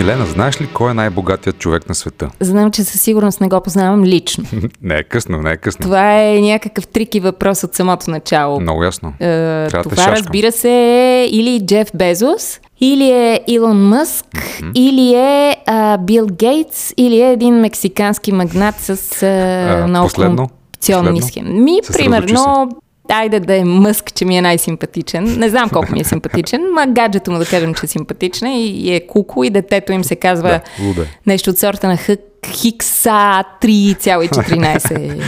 Милена, знаеш ли кой е най-богатият човек на света? Знам, че със сигурност не го познавам лично. не е късно, не е късно. Това е някакъв трики въпрос от самото начало. Много ясно. Е, това, разбира се, е или Джеф Безос, или е Илон Мъск, mm-hmm. или е а, Бил Гейтс, или е един мексикански магнат с а, много корупционни схеми. Ми, примерно, айде да е Мъск, че ми е най-симпатичен. Не знам колко ми е симпатичен, ма гаджето му да кажем, че е симпатична и е куко и детето им се казва да, нещо от сорта на Хък, Хикса 3,14.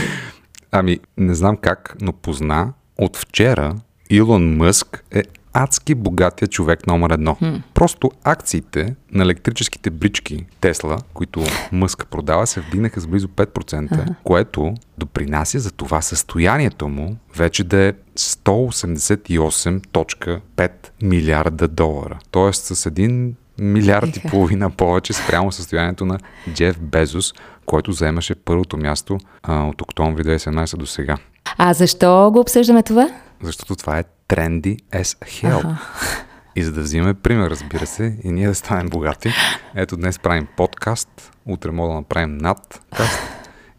ами, не знам как, но позна от вчера Илон Мъск е адски богатия човек номер едно. Hmm. Просто акциите на електрическите брички Тесла, които Мъск продава, се вдигнаха с близо 5%, uh-huh. което допринася за това състоянието му вече да е 188.5 милиарда долара. Тоест с един милиард и половина повече спрямо състоянието на Джеф Безос, който заемаше първото място а, от октомври 2017 до сега. А защо го обсъждаме това? Защото това е trendy as hell. Ага. И за да взимаме пример, разбира се, и ние да станем богати, ето днес правим подкаст, утре мога да направим надкаст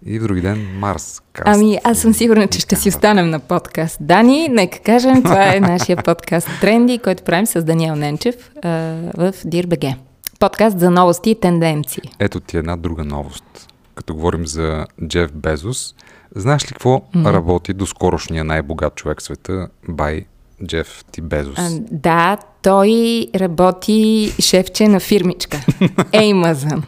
и в други ден Марс. Каст. Ами, аз съм сигурна, че ще си останем на подкаст. Дани, нека кажем, това е нашия подкаст Тренди, който правим с Даниел Ненчев а, в DIRBG. Подкаст за новости и тенденции. Ето ти една друга новост. Като говорим за Джеф Безос, знаеш ли какво mm-hmm. работи до скорошния най-богат човек в света, Бай Джеф Ти Безос. А, да, той работи шефче на фирмичка. Amazon.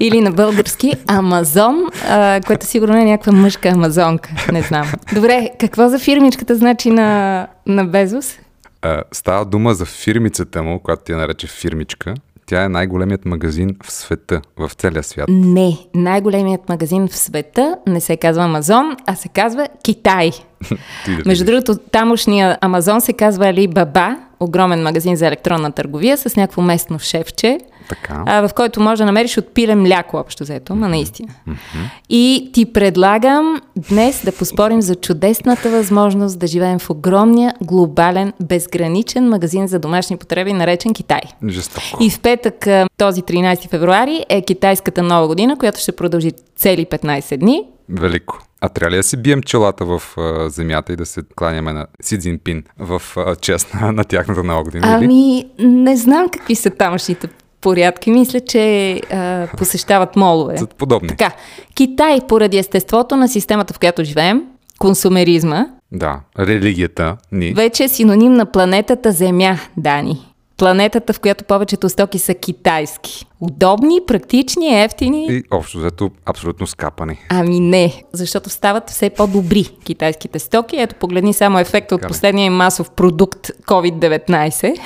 Или на български Амазон, а, което сигурно е някаква мъжка амазонка. Не знам. Добре, какво за фирмичката значи на, на Безос? А, става дума за фирмицата му, която ти нарече фирмичка. Тя е най-големият магазин в света, в целия свят. Не, най-големият магазин в света не се казва Амазон, а се казва Китай. Между другото, тамошния Амазон се казва Alibaba, огромен магазин за електронна търговия с някакво местно шефче, така. А, в който може да намериш от пиле мляко, общо взето, ма наистина. Mm-hmm. И ти предлагам днес да поспорим за чудесната възможност да живеем в огромния, глобален, безграничен магазин за домашни потреби, наречен Китай. Жестоко. И в петък, този 13 февруари, е китайската нова година, която ще продължи цели 15 дни. Велико. А трябва ли да си бием челата в а, земята и да се кланяме на Си Цзинпин в а, чест на, на тяхната нова година? Ами, не знам какви са тамошните порядки. Мисля, че а, посещават молове. Подобни. Така, Китай, поради естеството на системата, в която живеем, консумеризма. Да, религията ни. Вече е синоним на планетата Земя, Дани. Планетата, в която повечето стоки са китайски. Удобни, практични, ефтини. И общо взето абсолютно скапани. Ами не, защото стават все по-добри китайските стоки. Ето погледни само ефекта от последния масов продукт COVID-19.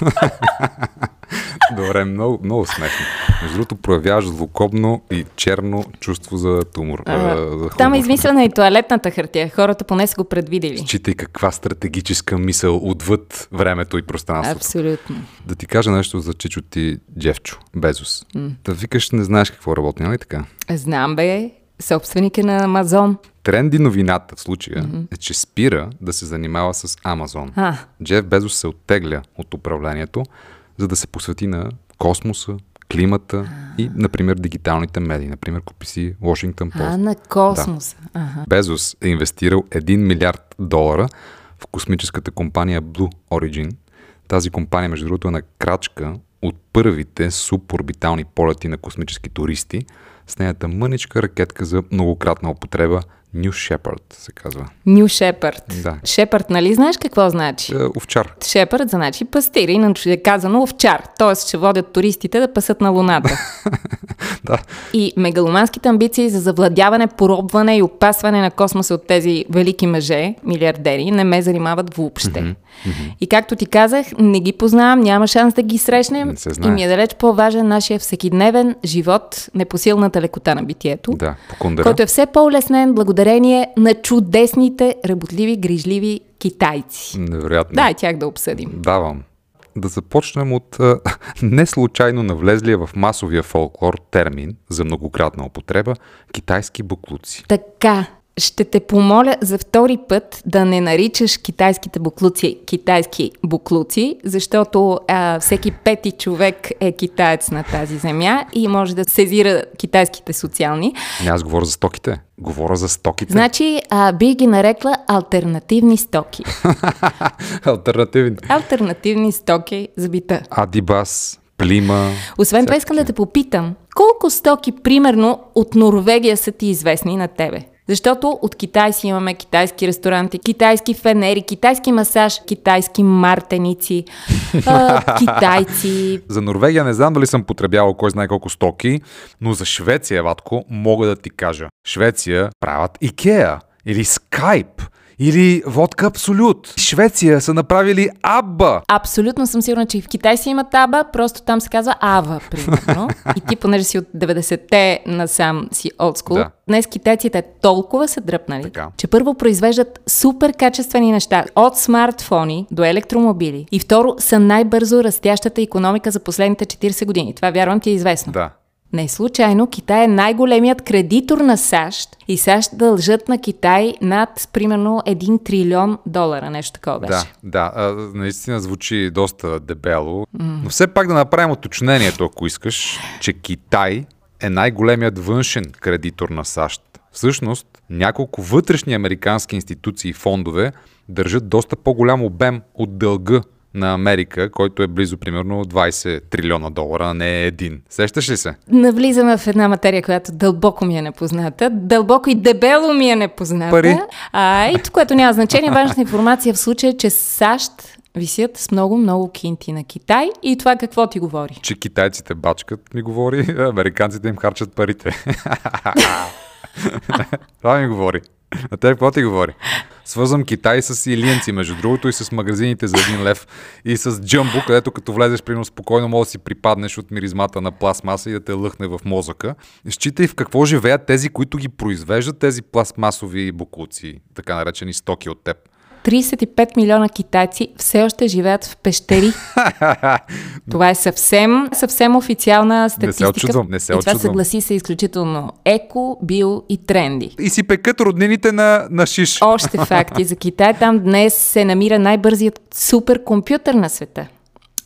Добре, много, много смешно. Между другото, проявяваш злокобно и черно чувство за тумор. А, за там е измислена и туалетната хартия. Хората поне са го предвидели. Считай каква стратегическа мисъл отвъд времето и пространството. Абсолютно. Да ти кажа нещо за Чичо ти Джевчо, Безос. М. Да викаш, не знаеш какво работи, нали така? Знам бе, собственик е на Амазон. Тренди новината в случая mm-hmm. е, че спира да се занимава с Амазон. А. Джеф Безос се оттегля от управлението, за да се посвети на космоса, климата и, например, дигиталните медии. Например, купи си Washington Post. А, на космоса. Да. Ага. Безос е инвестирал 1 милиард долара в космическата компания Blue Origin. Тази компания, между другото, е на крачка от първите суборбитални полети на космически туристи с нейната мъничка ракетка за многократна употреба – New Shepherd се казва. New Shepherd. Да. Shepherd, нали знаеш какво значи? Е, овчар. Shepherd значи пастир, иначе е казано овчар. Тоест ще водят туристите да пасат на Луната. да. И мегаломанските амбиции за завладяване, поробване и опасване на космоса от тези велики мъже, милиардери, не ме занимават въобще. Mm-hmm. Mm-hmm. И както ти казах, не ги познавам, няма шанс да ги срещнем. И ми е далеч по-важен нашия всекидневен живот, непосилната лекота на битието. Да, който е все по-улеснен благодарение на чудесните, работливи, грижливи китайци. Невероятно. Дай тях да обсъдим. Давам. Да започнем от а, не случайно навлезлия в масовия фолклор термин за многократна употреба китайски буклуци. Така, ще те помоля за втори път да не наричаш китайските буклуци китайски буклуци, защото а, всеки пети човек е китаец на тази земя и може да сезира китайските социални. Не, аз говоря за стоките. Говоря за стоките. Значи, а, би ги нарекла альтернативни стоки. Альтернативни. Альтернативни стоки за бита. Адибас, Плима. Освен това искам да те попитам, колко стоки, примерно, от Норвегия са ти известни на тебе? Защото от Китай си имаме китайски ресторанти, китайски фенери, китайски масаж, китайски мартеници, а, китайци. За Норвегия не знам дали съм потребявал кой знае колко стоки, но за Швеция, Ватко, мога да ти кажа. Швеция правят Икеа или Скайп или водка Абсолют. Швеция са направили Абба. Абсолютно съм сигурна, че и в Китай си имат Аба, просто там се казва Ава, примерно. и ти, понеже си от 90-те насам си олдскул, да. днес китайците толкова са дръпнали, така. че първо произвеждат супер качествени неща, от смартфони до електромобили. И второ, са най-бързо растящата економика за последните 40 години. Това вярвам ти е известно. Да. Не случайно Китай е най-големият кредитор на САЩ и САЩ дължат на Китай над примерно 1 трилион долара, нещо такова беше. Да, да, а, наистина звучи доста дебело, mm. но все пак да направим уточнението, ако искаш, че Китай е най-големият външен кредитор на САЩ. Всъщност, няколко вътрешни американски институции и фондове държат доста по-голям обем от дълга на Америка, който е близо примерно 20 трилиона долара, а не един. Сещаш ли се? Навлизаме в една материя, която дълбоко ми е непозната. Дълбоко и дебело ми е непозната. Пари. А, и което няма значение. Важната информация в случая е, че САЩ висят с много-много кинти на Китай и това какво ти говори? Че китайците бачкат ми говори, американците им харчат парите. това ми говори. А те какво ти говори? Свързвам Китай с илиенци, между другото, и с магазините за един лев, и с джамбо, където като влезеш, примерно, спокойно може да си припаднеш от миризмата на пластмаса и да те лъхне в мозъка. Считай в какво живеят тези, които ги произвеждат, тези пластмасови буклуци, така наречени стоки от теб. 35 милиона китайци все още живеят в пещери. това е съвсем, съвсем официална статистика. Не се очудвам, не се и това съгласи се изключително еко, био и тренди. И си пекат роднините на, на шиш. Още факти за Китай. Там днес се намира най-бързият суперкомпютър на света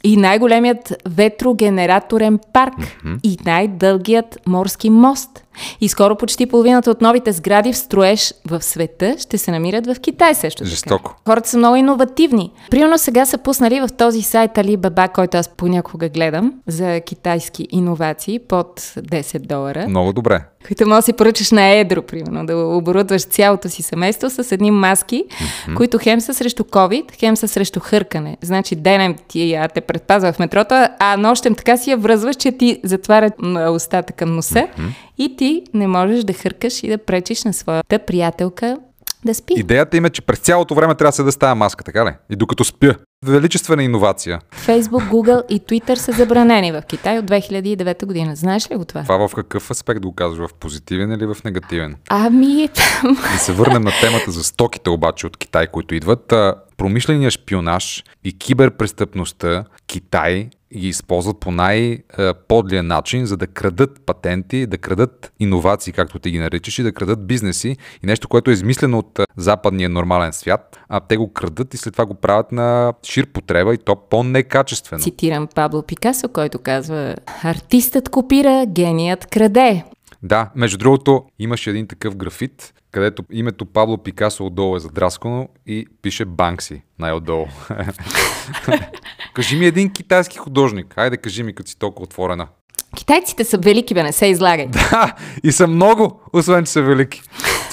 и най-големият ветрогенераторен парк mm-hmm. и най-дългият морски мост. И скоро почти половината от новите сгради в строеж в света ще се намират в Китай също. Жестоко. Така. Хората са много иновативни. Примерно сега са пуснали в този сайт Alibaba, който аз понякога гледам, за китайски иновации под 10 долара. Много добре които може да си поръчаш на едро, примерно, да оборудваш цялото си семейство с едни маски, mm-hmm. които хем са срещу COVID, хем са срещу хъркане. Значи денем ти я те предпазва в метрото, а нощем така си я връзваш, че ти затваря устата към носа mm-hmm. И ти не можеш да хъркаш и да пречиш на своята приятелка да спи. Идеята им е, че през цялото време трябва да се да става маска, така ли? И докато спя. Величествена иновация. Фейсбук, Google и Twitter са забранени в Китай от 2009 година. Знаеш ли го това? Това в какъв аспект го казваш? В позитивен или в негативен? Ами... Да се върнем на темата за стоките обаче от Китай, които идват. Промишления шпионаж и киберпрестъпността Китай ги използват по най-подлия начин, за да крадат патенти, да крадат иновации, както ти ги наричаш, и да крадат бизнеси и нещо, което е измислено от западния нормален свят, а те го крадат и след това го правят на шир потреба и то по-некачествено. Цитирам Пабло Пикасо, който казва Артистът копира, геният краде. Да, между другото, имаше един такъв графит, където името Пабло Пикасо отдолу е задраскано и пише Банкси най-отдолу. кажи ми един китайски художник. Хайде, кажи ми, като си толкова отворена. Китайците са велики, бе, не се излагай. Да, и са много, освен че са велики.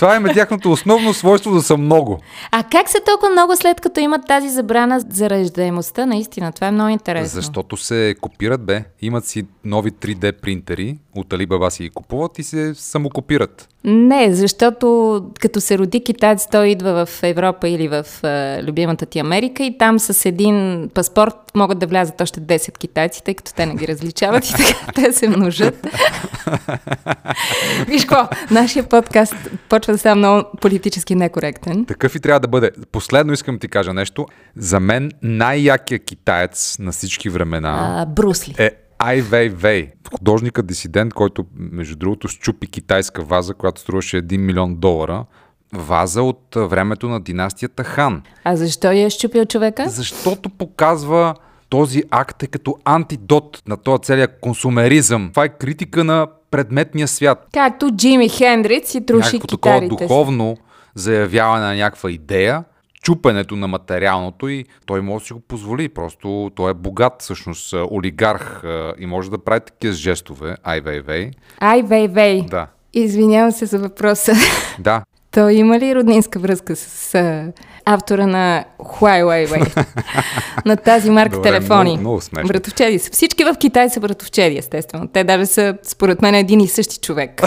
Това е тяхното основно свойство да са много. А как са толкова много след като имат тази забрана за раждаемостта? Наистина, това е много интересно. Защото се копират, бе. Имат си нови 3D принтери, от Alibaba си ги купуват и се самокопират. Не, защото като се роди китаец, той идва в Европа или в е, любимата ти Америка и там с един паспорт могат да влязат още 10 китайци, тъй като те не ги различават и така те се множат. Виж какво, нашия подкаст почва да става много политически некоректен. Такъв и трябва да бъде. Последно искам ти кажа нещо. За мен най-якият китаец на всички времена а, Брусли. е Ай Вей Вей, художникът дисидент, който между другото щупи китайска ваза, която струваше 1 милион долара ваза от времето на династията Хан. А защо я е щупил човека? Защото показва този акт е като антидот на този целият консумеризъм. Това е критика на предметния свят. Както Джими Хендрикс и труши Някакво такова духовно заявяване на някаква идея, чупенето на материалното и той може да си го позволи. Просто той е богат, всъщност, олигарх и може да прави такива жестове. Ай, вей, вей. Ай, вей, вей. Да. Извинявам се за въпроса. Да. Той има ли роднинска връзка с а, автора на Huawei, на тази марка Добре, телефони? Много, много смешно. Братовчеди са. Всички в Китай са братовчеди, естествено. Те даже са, според мен, един и същи човек.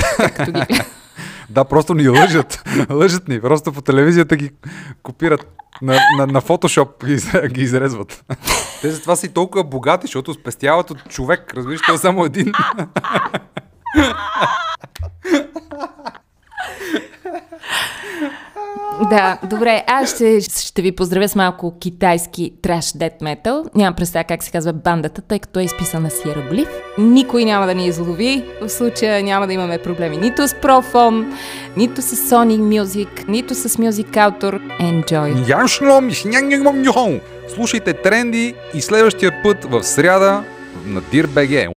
Ги... да, просто ни лъжат. лъжат ни. Просто по телевизията ги копират на, на, на фотошоп ги, ги изрезват. Те затова са и толкова богати, защото спестяват от човек. Разбираш, той е само един. Да, добре, аз ще, ще ви поздравя с малко китайски траш дет метал. Нямам представа как се казва бандата, тъй като е изписана с иероглиф. Никой няма да ни излови. В случая няма да имаме проблеми нито с Prophone, нито с Sony Music, нито с Music Autor. Enjoy! Слушайте тренди и следващия път в сряда на DIRBG.